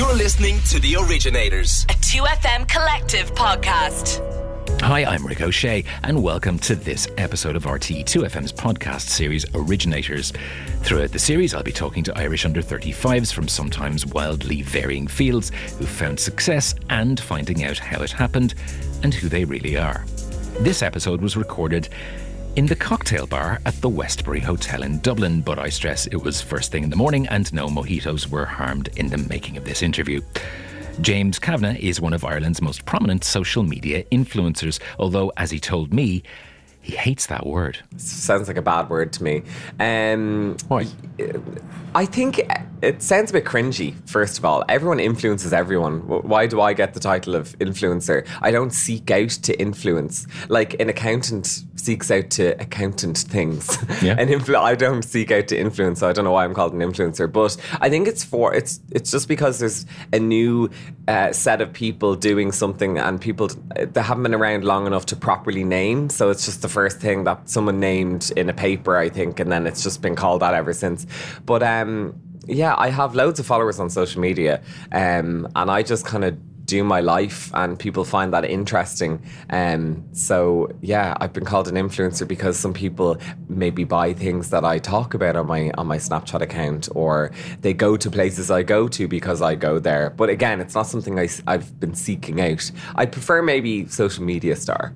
You're listening to The Originators. A 2FM collective podcast. Hi, I'm Rick O'Shea, and welcome to this episode of RTE2FM's podcast series Originators. Throughout the series, I'll be talking to Irish under 35s from sometimes wildly varying fields who found success and finding out how it happened and who they really are. This episode was recorded in the cocktail bar at the Westbury Hotel in Dublin, but I stress it was first thing in the morning and no mojitos were harmed in the making of this interview. James Kavanagh is one of Ireland's most prominent social media influencers, although, as he told me, he hates that word. Sounds like a bad word to me. Um, Why? I think it sounds a bit cringy, first of all. Everyone influences everyone. Why do I get the title of influencer? I don't seek out to influence. Like an accountant seeks out to accountant things. Yeah. An influ- I don't seek out to influence, so I don't know why I'm called an influencer. But I think it's for it's it's just because there's a new uh, set of people doing something, and people they haven't been around long enough to properly name. So it's just the first thing that someone named in a paper, I think, and then it's just been called that ever since. But um, yeah, I have loads of followers on social media, um, and I just kind of do my life and people find that interesting. Um, so yeah, I've been called an influencer because some people maybe buy things that I talk about on my on my Snapchat account, or they go to places I go to because I go there. But again, it's not something I, have been seeking out. I prefer maybe social media star.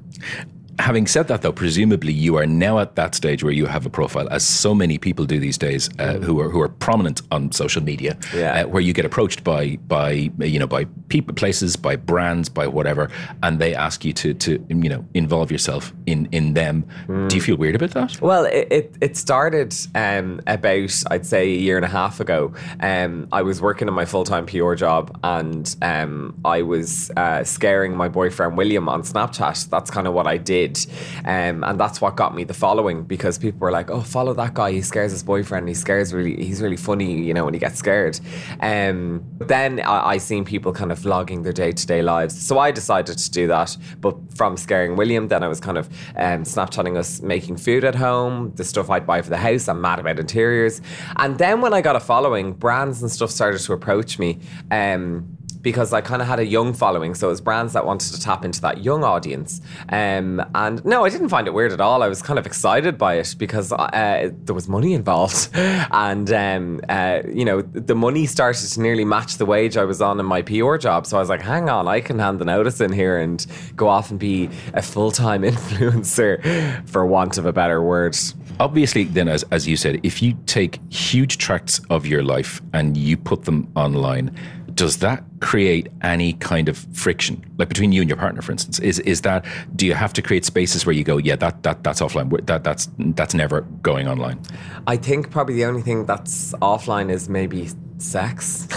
Having said that, though, presumably you are now at that stage where you have a profile, as so many people do these days, uh, who are who are prominent on social media, Yeah. uh, where you get approached by by you know by people, places, by brands, by whatever, and they ask you to to you know involve yourself in in them. Do you feel weird about that? Well, it, it, it started um, about, I'd say, a year and a half ago. Um, I was working in my full time PR job and um, I was uh, scaring my boyfriend William on Snapchat. That's kind of what I did. Um, and that's what got me the following because people were like, oh, follow that guy. He scares his boyfriend. He scares really, he's really funny, you know, when he gets scared. Um, then I, I seen people kind of vlogging their day to day lives. So I decided to do that. But from scaring William, then I was kind of um, Snapchatting us making food at home, the stuff I'd buy for the house. I'm mad about interiors. And then when I got a following, brands and stuff started to approach me. Um, because I kind of had a young following, so it was brands that wanted to tap into that young audience. Um, and no, I didn't find it weird at all. I was kind of excited by it because uh, there was money involved, and um, uh, you know the money started to nearly match the wage I was on in my PR job. So I was like, hang on, I can hand the notice in here and go off and be a full time influencer, for want of a better word. Obviously, then, as as you said, if you take huge tracts of your life and you put them online. Does that create any kind of friction, like between you and your partner, for instance? Is is that do you have to create spaces where you go, yeah, that that that's offline, that that's that's never going online, I think probably the only thing that's offline is maybe sex.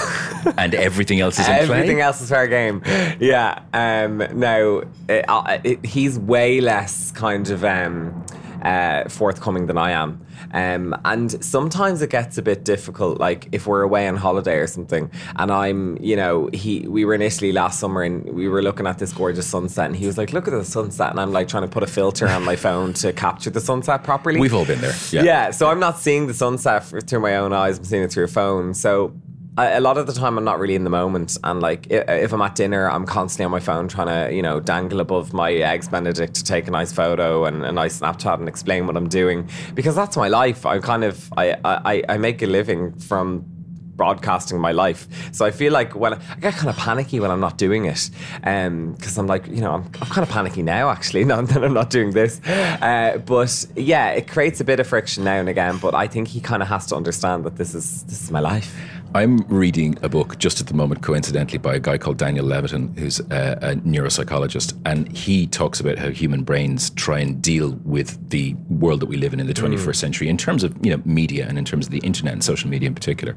and everything else is in play? Everything play? else is fair game. Yeah. Um, now, it, uh, it, he's way less kind of um, uh, forthcoming than I am. Um, and sometimes it gets a bit difficult, like if we're away on holiday or something, and I'm, you know, he we were in Italy last summer and we were looking at this gorgeous sunset, and he was like, "Look at the sunset," and I'm like trying to put a filter on my phone to capture the sunset properly. We've all been there. Yeah. Yeah, so I'm not seeing the sunset through my own eyes. I'm seeing it through a phone. So I, a lot of the time, I'm not really in the moment. And like, if I'm at dinner, I'm constantly on my phone trying to, you know, dangle above my eggs Benedict to take a nice photo and a nice Snapchat and explain what I'm doing because that's my life. I kind of I I, I make a living from broadcasting my life. So I feel like when I, I get kind of panicky when I'm not doing it, um, because I'm like, you know, I'm, I'm kind of panicky now actually, now that I'm not doing this. Uh, but yeah, it creates a bit of friction now and again. But I think he kind of has to understand that this is this is my life. I'm reading a book just at the moment, coincidentally, by a guy called Daniel Levitin, who's a, a neuropsychologist, and he talks about how human brains try and deal with the world that we live in in the mm. 21st century, in terms of you know media and in terms of the internet and social media in particular.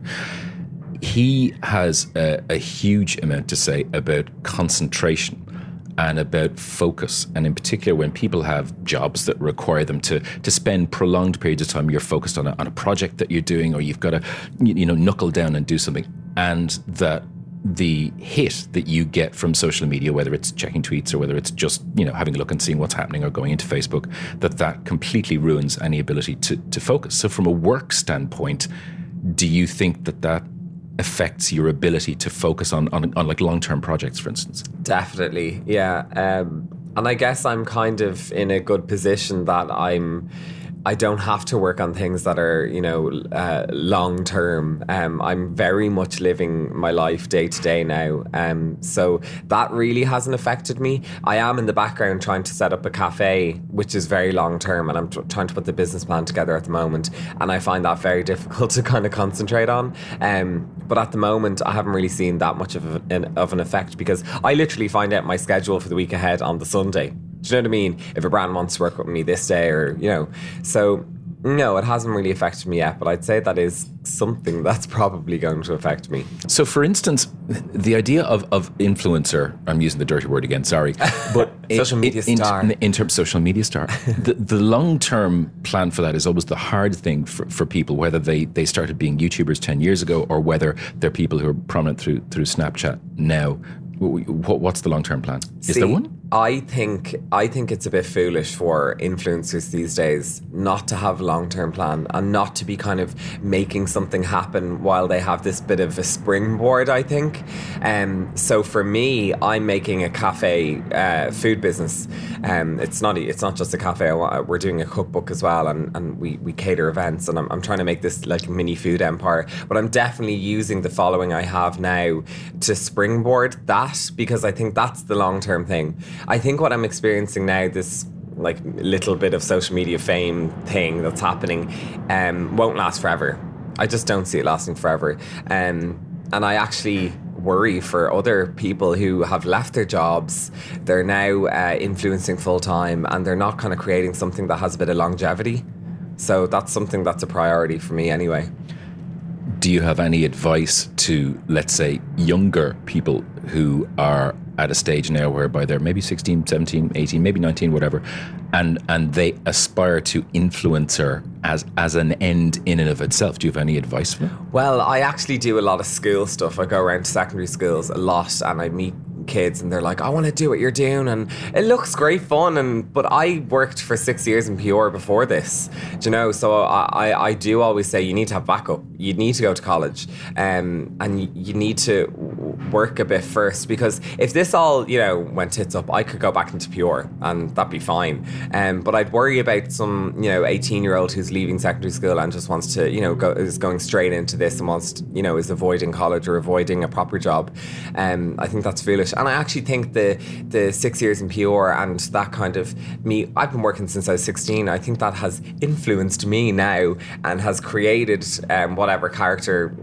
He has a, a huge amount to say about concentration and about focus. And in particular, when people have jobs that require them to to spend prolonged periods of time, you're focused on a, on a project that you're doing, or you've got to you know knuckle down and do something, and that the hit that you get from social media, whether it's checking tweets or whether it's just you know having a look and seeing what's happening or going into Facebook, that that completely ruins any ability to to focus. So from a work standpoint, do you think that that affects your ability to focus on on, on like long term projects, for instance. Definitely, yeah. Um, and I guess I'm kind of in a good position that I'm. I don't have to work on things that are, you know, uh, long term. Um, I'm very much living my life day to day now. Um, so that really hasn't affected me. I am in the background trying to set up a cafe, which is very long term, and I'm tr- trying to put the business plan together at the moment. And I find that very difficult to kind of concentrate on. Um, but at the moment, I haven't really seen that much of, of an effect because I literally find out my schedule for the week ahead on the Sunday. Do you know what I mean? If a brand wants to work with me this day, or you know, so no, it hasn't really affected me yet. But I'd say that is something that's probably going to affect me. So, for instance, the idea of, of influencer, I'm using the dirty word again, sorry, but Social media in, star. In, in terms of social media star, the, the long term plan for that is always the hard thing for, for people, whether they, they started being YouTubers 10 years ago or whether they're people who are prominent through, through Snapchat now. What, what's the long term plan? Is See, there one? I think I think it's a bit foolish for influencers these days not to have a long term plan and not to be kind of making something happen while they have this bit of a springboard. I think, um, so for me, I'm making a cafe uh, food business. Um, it's not it's not just a cafe. We're doing a cookbook as well, and, and we, we cater events, and I'm, I'm trying to make this like mini food empire. But I'm definitely using the following I have now to springboard that because I think that's the long term thing. I think what I'm experiencing now, this like little bit of social media fame thing that's happening, um, won't last forever. I just don't see it lasting forever. Um, and I actually worry for other people who have left their jobs. They're now uh, influencing full time and they're not kind of creating something that has a bit of longevity. So that's something that's a priority for me anyway. Do you have any advice to, let's say, younger people who are at a stage now whereby they're maybe 16, 17, 18, maybe 19, whatever, and and they aspire to influencer as as an end in and of itself? Do you have any advice for them? Well, I actually do a lot of school stuff. I go around to secondary schools a lot and I meet kids and they're like, I want to do what you're doing and it looks great fun and but I worked for six years in PR before this. Do you know? So I, I, I do always say you need to have backup. You need to go to college um, and you, you need to work a bit first because if this all, you know, went tits up, I could go back into PR and that'd be fine. Um, but I'd worry about some, you know, 18 year old who's leaving secondary school and just wants to, you know, go is going straight into this and wants to, you know, is avoiding college or avoiding a proper job. Um, I think that's foolish. And I actually think the the six years in PR and that kind of me, I've been working since I was 16. I think that has influenced me now and has created um, whatever character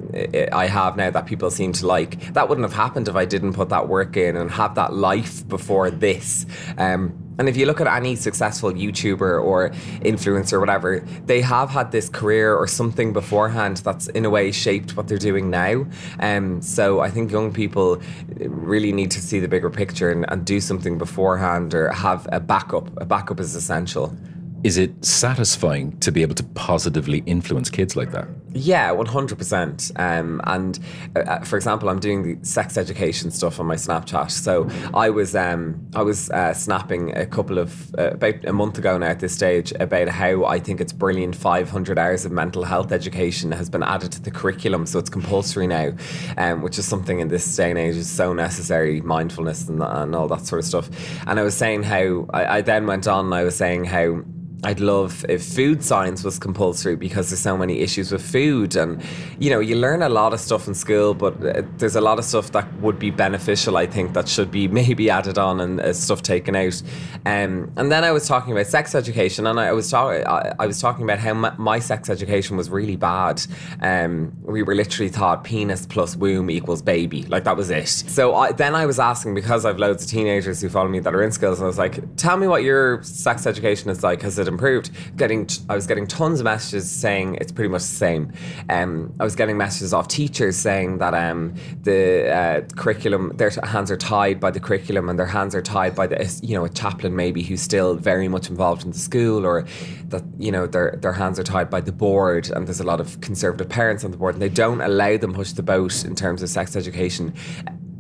I I have now that people seem to like. That wouldn't have happened if I didn't put that work in and have that life before this. Um, and if you look at any successful YouTuber or influencer or whatever, they have had this career or something beforehand that's in a way shaped what they're doing now. Um, so I think young people really need to see the bigger picture and, and do something beforehand or have a backup. A backup is essential. Is it satisfying to be able to positively influence kids like that? Yeah, one hundred percent. And uh, uh, for example, I'm doing the sex education stuff on my Snapchat. So I was um, I was uh, snapping a couple of uh, about a month ago now at this stage about how I think it's brilliant. Five hundred hours of mental health education has been added to the curriculum, so it's compulsory now, um, which is something in this day and age is so necessary. Mindfulness and, and all that sort of stuff. And I was saying how I, I then went on. and I was saying how I'd love if food science was compulsory because there's so many issues with food, and you know, you learn a lot of stuff in school, but uh, there's a lot of stuff that would be beneficial. I think that should be maybe added on and uh, stuff taken out. Um, and then I was talking about sex education, and I was talking, I, I was talking about how my, my sex education was really bad. Um, we were literally taught penis plus womb equals baby, like that was it. So I, then I was asking because I've loads of teenagers who follow me that are in schools, and I was like, tell me what your sex education is like. Has it improved? Getting, I was getting tons of messages saying it's pretty much the same. Um, I was getting messages off teachers saying that um, the uh, curriculum, their hands are tied by the curriculum, and their hands are tied by the, you know, a chaplain maybe who's still very much involved in the school, or that you know their their hands are tied by the board, and there's a lot of conservative parents on the board, and they don't allow them push the boat in terms of sex education.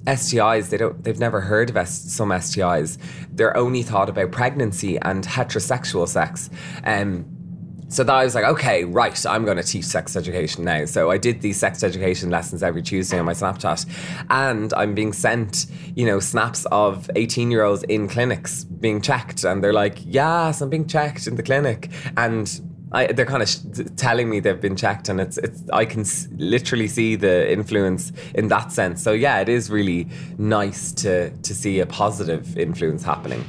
STIs, they don't, they've never heard of S- some STIs. They're only thought about pregnancy and heterosexual sex. Um, so that I was like, okay, right, I'm going to teach sex education now. So I did these sex education lessons every Tuesday on my Snapchat, and I'm being sent, you know, snaps of 18 year olds in clinics being checked, and they're like, yes, I'm being checked in the clinic, and. I, they're kind of sh- telling me they've been checked, and it's it's. I can s- literally see the influence in that sense. So yeah, it is really nice to to see a positive influence happening.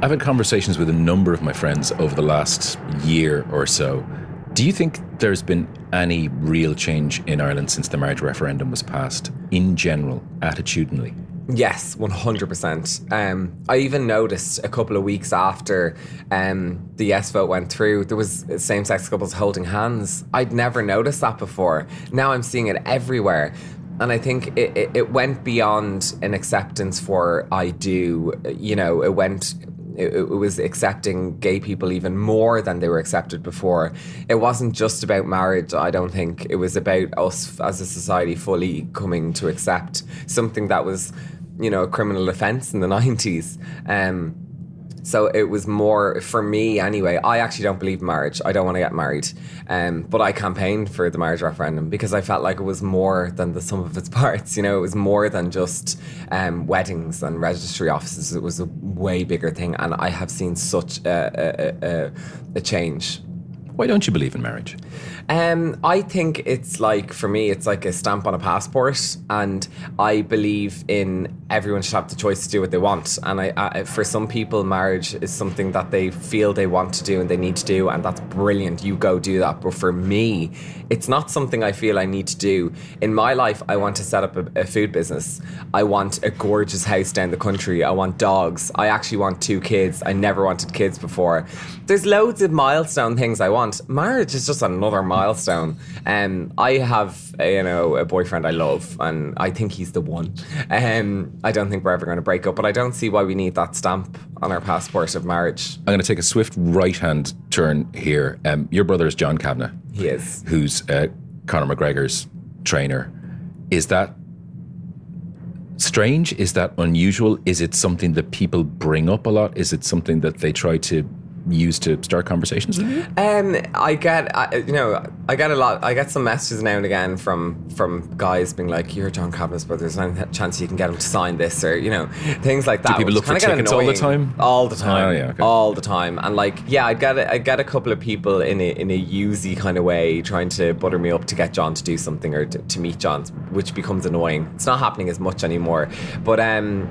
I've had conversations with a number of my friends over the last year or so. Do you think there's been any real change in Ireland since the marriage referendum was passed, in general, attitudinally? Yes, one hundred percent. Um, I even noticed a couple of weeks after um, the yes vote went through, there was same-sex couples holding hands. I'd never noticed that before. Now I'm seeing it everywhere, and I think it, it, it went beyond an acceptance for I do. You know, it went it was accepting gay people even more than they were accepted before. It wasn't just about marriage, I don't think. It was about us as a society fully coming to accept something that was, you know, a criminal offence in the 90s. Um, so it was more for me anyway. I actually don't believe marriage. I don't want to get married. Um, but I campaigned for the marriage referendum because I felt like it was more than the sum of its parts. You know, it was more than just um, weddings and registry offices. It was a way bigger thing, and I have seen such a, a, a, a change. Why don't you believe in marriage? Um, I think it's like for me, it's like a stamp on a passport, and I believe in everyone should have the choice to do what they want. And I, I, for some people, marriage is something that they feel they want to do and they need to do, and that's brilliant. You go do that. But for me, it's not something I feel I need to do. In my life, I want to set up a, a food business. I want a gorgeous house down the country. I want dogs. I actually want two kids. I never wanted kids before. There's loads of milestone things I want. Marriage is just another. Um, I have a, you know a boyfriend I love, and I think he's the one. Um, I don't think we're ever going to break up, but I don't see why we need that stamp on our passport of marriage. I'm going to take a swift right hand turn here. Um, your brother is John Kavanagh, He is. who's uh, Conor McGregor's trainer. Is that strange? Is that unusual? Is it something that people bring up a lot? Is it something that they try to use to start conversations? Um, I get, I, you know, I get a lot. I get some messages now and again from from guys being like, "You're John Kavanagh's brother. There's no chance you can get him to sign this, or you know, things like that." people which look for tickets all the time? All the time. Oh, yeah, okay. All the time. And like, yeah, I get, a, I get a couple of people in a in a usy kind of way trying to butter me up to get John to do something or to, to meet John, which becomes annoying. It's not happening as much anymore. But um,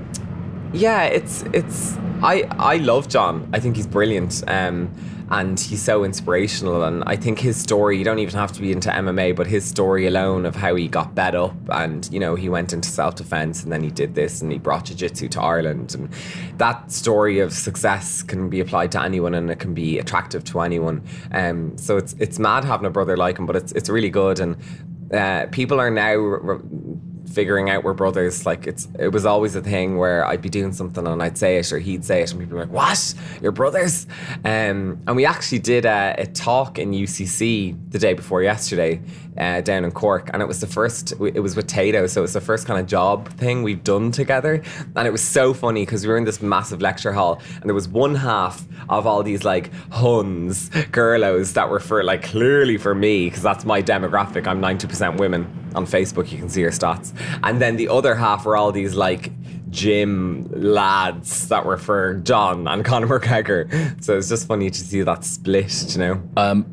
yeah, it's it's I I love John. I think he's brilliant. Um and he's so inspirational and I think his story you don't even have to be into MMA but his story alone of how he got bed up and you know he went into self-defense and then he did this and he brought jiu-jitsu to Ireland and that story of success can be applied to anyone and it can be attractive to anyone um so it's it's mad having a brother like him but it's it's really good and uh, people are now r- figuring out we're brothers. Like it's it was always a thing where I'd be doing something and I'd say it or he'd say it and people were like, "What? You're brothers?" Um, and we actually did a, a talk in UCC the day before yesterday uh, down in Cork, and it was the first. It was with Tato, so it was the first kind of job thing we've done together, and it was so funny because we were in this massive lecture hall, and there was one half of all these like Huns, girlos that were for like clearly for me because that's my demographic. I'm ninety percent women on Facebook. You can see your stats, and then the other half were all these like gym lads that were for John and Conor McGregor. So it's just funny to see that split, you know.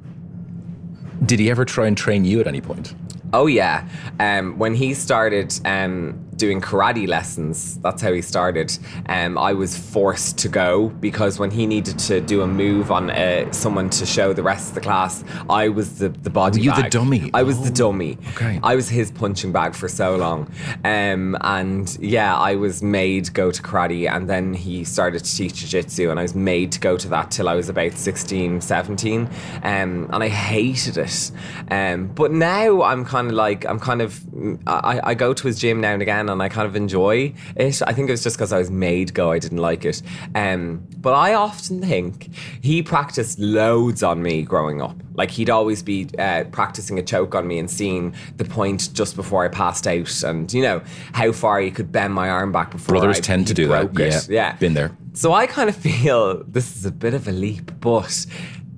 Did he ever try and train you at any point? Oh yeah, um, when he started um, doing karate lessons, that's how he started. Um, I was forced to go because when he needed to do a move on uh, someone to show the rest of the class, I was the the body. Were you the dummy? I was the Oh, dummy. okay. I was his punching bag for so long, um, and yeah, I was made go to karate, and then he started to teach jiu-jitsu, and I was made to go to that till I was about 16, 17, um, and I hated it. Um, but now I'm kind of like I'm kind of I, I go to his gym now and again, and I kind of enjoy it. I think it was just because I was made go, I didn't like it. Um, but I often think he practiced loads on me growing up. Like he'd always be uh, practicing a choke on me and seeing the point just before I passed out, and you know how far he could bend my arm back before Brothers I- tend to do that. it. Yeah, yeah, been there. So I kind of feel this is a bit of a leap, but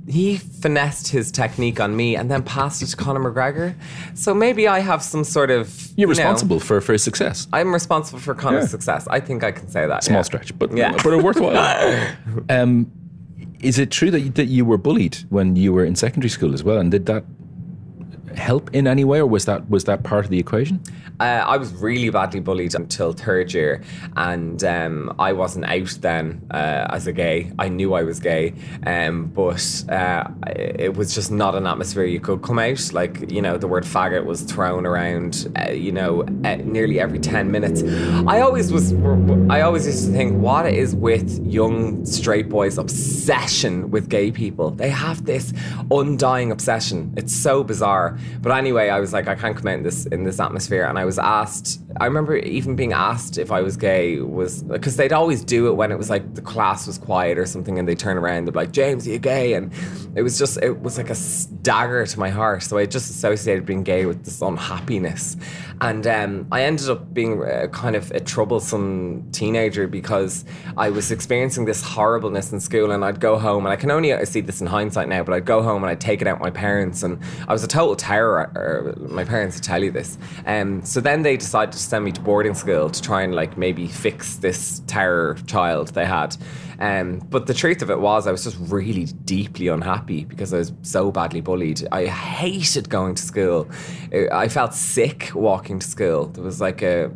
he finessed his technique on me and then passed it to Conor McGregor. So maybe I have some sort of You're you know, responsible for, for his success. I'm responsible for Conor's Yeah. success. I think I can say that. Small yeah. stretch, but Yeah. but a worthwhile. um, is it true that you, that you were bullied when you were in secondary school as well? And did that help in any way, or was that was that part of the equation? Uh, I was really badly bullied until third year, and um, I wasn't out then uh, as a gay. I knew I was gay, um, but uh, it was just not an atmosphere you could come out. Like you know, the word faggot was thrown around. Uh, you know, uh, nearly every ten minutes. I always was. I always used to think, what is with young straight boys' obsession with gay people? They have this undying obsession. It's so bizarre. But anyway, I was like, I can't come out in this in this atmosphere, and I was asked. I remember even being asked if I was gay was because they'd always do it when it was like the class was quiet or something, and they turn around, they're like, James, are you gay? And it was just it was like a dagger to my heart. So I just associated being gay with this unhappiness, and um, I ended up being uh, kind of a troublesome teenager because I was experiencing this horribleness in school, and I'd go home, and I can only uh, see this in hindsight now, but I'd go home and I'd take it out my parents, and I was a total terror. Or my parents would tell you this. Um, so then they decided to send me to boarding school to try and like maybe fix this terror child they had. Um, but the truth of it was, I was just really deeply unhappy because I was so badly bullied. I hated going to school. I I felt sick walking to school. There was like a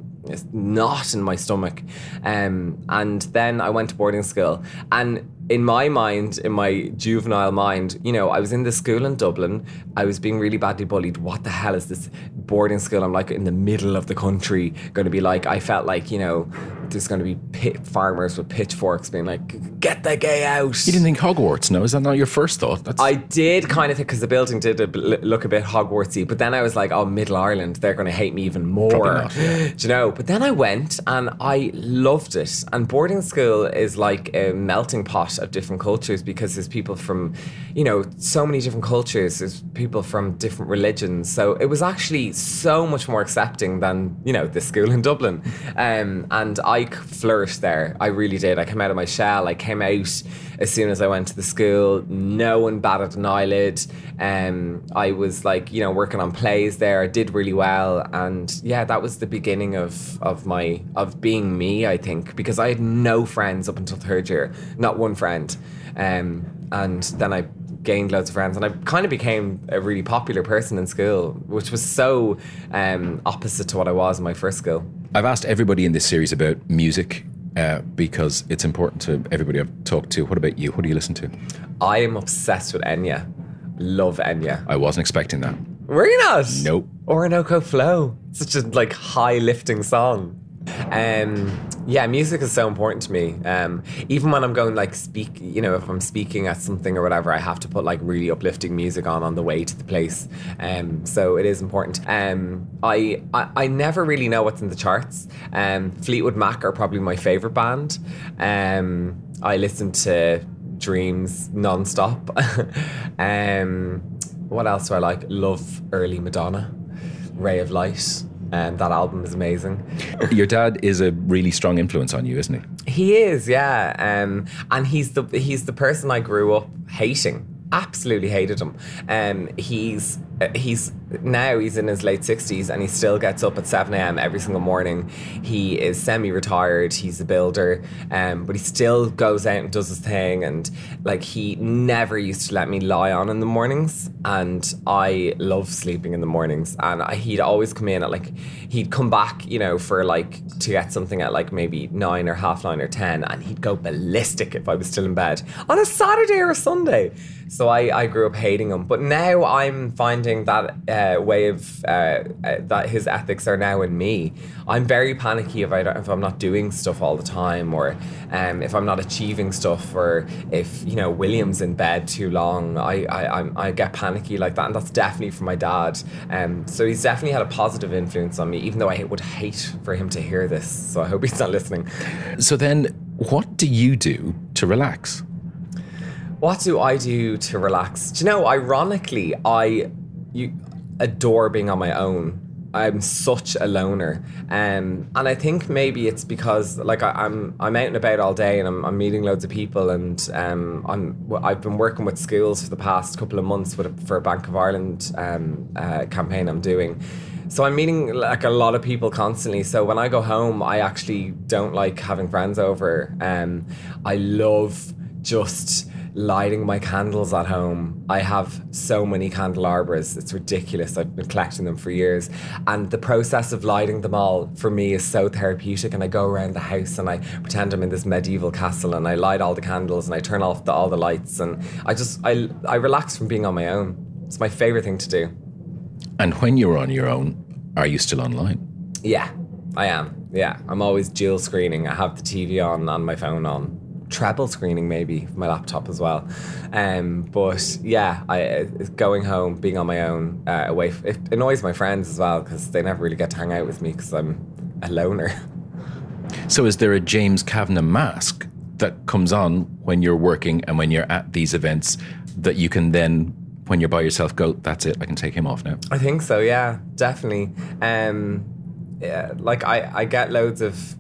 knot in my stomach. Um, and then I went to boarding school. And in my mind, in my juvenile mind, you know, I was in the school in Dublin. I was being really badly bullied. What the hell is this boarding school? I'm like in the middle of the country, going to be like, I felt like, you know, there's going to be pit farmers with pitchforks being like, get the gay out. You didn't think Hogwarts? No, is that not your first thought? That's, I did kind of think because the building did a look a bit Hogwartsy, but then I was like, oh, Middle Ireland, they're going to hate me even more. Not, yeah. Do you know? But then I went and I loved it. And boarding school is like a melting pot of different cultures because there's people from, you know, so many different cultures. There's people from different religions. So it was actually so much more accepting than, you know, the school in Dublin. Um, and I flourished there. I really did. I came out of my shell. I came out as soon as I went to the school. No one batted an eyelid. Um, I was like, you know, working on plays there. I did really well, and yeah, that was the beginning of of my of being me. I think because I had no friends up until third year, not one friend, um, and then I gained loads of friends and I kind of became a really popular person in school which was so um, opposite to what I was in my first school I've asked everybody in this series about music uh, because it's important to everybody I've talked to. What about you? What do you listen to? I am obsessed with Enya love Enya I wasn't expecting that. Were you not? Nope. Orinoco Flow. Such a like high lifting song. Um, yeah, music is so important to me. Um, even when I'm going like speak, you know, if I'm speaking at something or whatever, I have to put like really uplifting music on on the way to the place. Um, so it is important. Um, I, I I never really know what's in the charts. Um, Fleetwood Mac are probably my favorite band. Um, I listen to Dreams nonstop. um, what else do I like? Love early Madonna, Ray of Light. And that album is amazing. Your dad is a really strong influence on you, isn't he? He is, yeah. Um, and he's the he's the person I grew up hating. Absolutely hated him. Um, he's he's now he's in his late sixties and he still gets up at seven a.m. every single morning. He is semi-retired. He's a builder, um, but he still goes out and does his thing. And like he never used to let me lie on in the mornings. And I love sleeping in the mornings. And I, he'd always come in at like he'd come back, you know, for like to get something at like maybe nine or half nine or ten, and he'd go ballistic if I was still in bed on a Saturday or a Sunday. So I, I grew up hating him, but now I'm finding that uh, way of uh, uh, that his ethics are now in me. I'm very panicky if I don't, if I'm not doing stuff all the time, or um, if I'm not achieving stuff, or if you know William's in bed too long. I I, I'm, I get panicky like that, and that's definitely from my dad. Um, so he's definitely had a positive influence on me, even though I would hate for him to hear this. So I hope he's not listening. So then, what do you do to relax? What do I do to relax? Do you know, ironically, I you adore being on my own. I'm such a loner, um, and I think maybe it's because like I, am I'm, I'm out and about all day and I'm, I'm meeting loads of people and um, I'm I've been working with schools for the past couple of months with for a Bank of Ireland um, uh, campaign I'm doing. So I'm meeting like a lot of people constantly. So when I go home, I actually don't like having friends over. Um, I love just lighting my candles at home. I have so many candelabras. It's ridiculous. I've been collecting them for years. And the process of lighting them all for me is so therapeutic. And I go around the house and I pretend I'm in this medieval castle and I light all the candles and I turn off the, all the lights. And I just, I, I relax from being on my own. It's my favorite thing to do. And when you're on your own, are you still online? Yeah, I am. Yeah, I'm always dual screening. I have the TV on and my phone on treble screening maybe my laptop as well. Um, but yeah, I going home, being on my own, uh, away. F- it annoys my friends as well because they never really get to hang out with me because I'm a loner. So, is there a James Kavanagh mask that comes on when you're working and when you're at these events that you can then? When you're by yourself, go. That's it. I can take him off now. I think so. Yeah, definitely. Um, yeah, like I, I get loads of,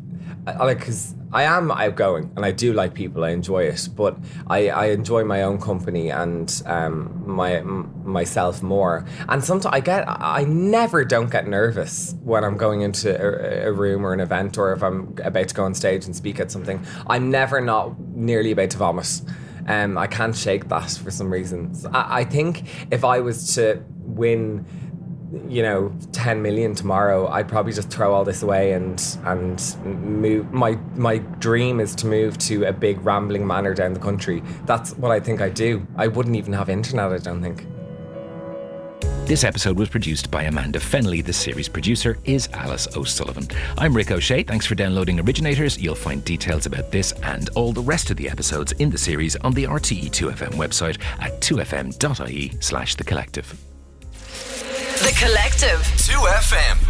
I, like because I am outgoing and I do like people. I enjoy it, but I, I enjoy my own company and um, my m- myself more. And sometimes I get I never don't get nervous when I'm going into a, a, room or an event or if I'm about to go on stage and speak at something. I'm never not nearly about to vomit. Um, I can't shake that for some reasons. I, I think if I was to win you know 10 million tomorrow i'd probably just throw all this away and and move my my dream is to move to a big rambling manor down the country that's what i think i do i wouldn't even have internet i don't think this episode was produced by Amanda Fenley. The series producer is Alice O'Sullivan. I'm Rick O'Shea. Thanks for downloading Originators. You'll find details about this and all the rest of the episodes in the series on the RTE2FM website at 2fm.ie slash the collective. The Collective. 2FM.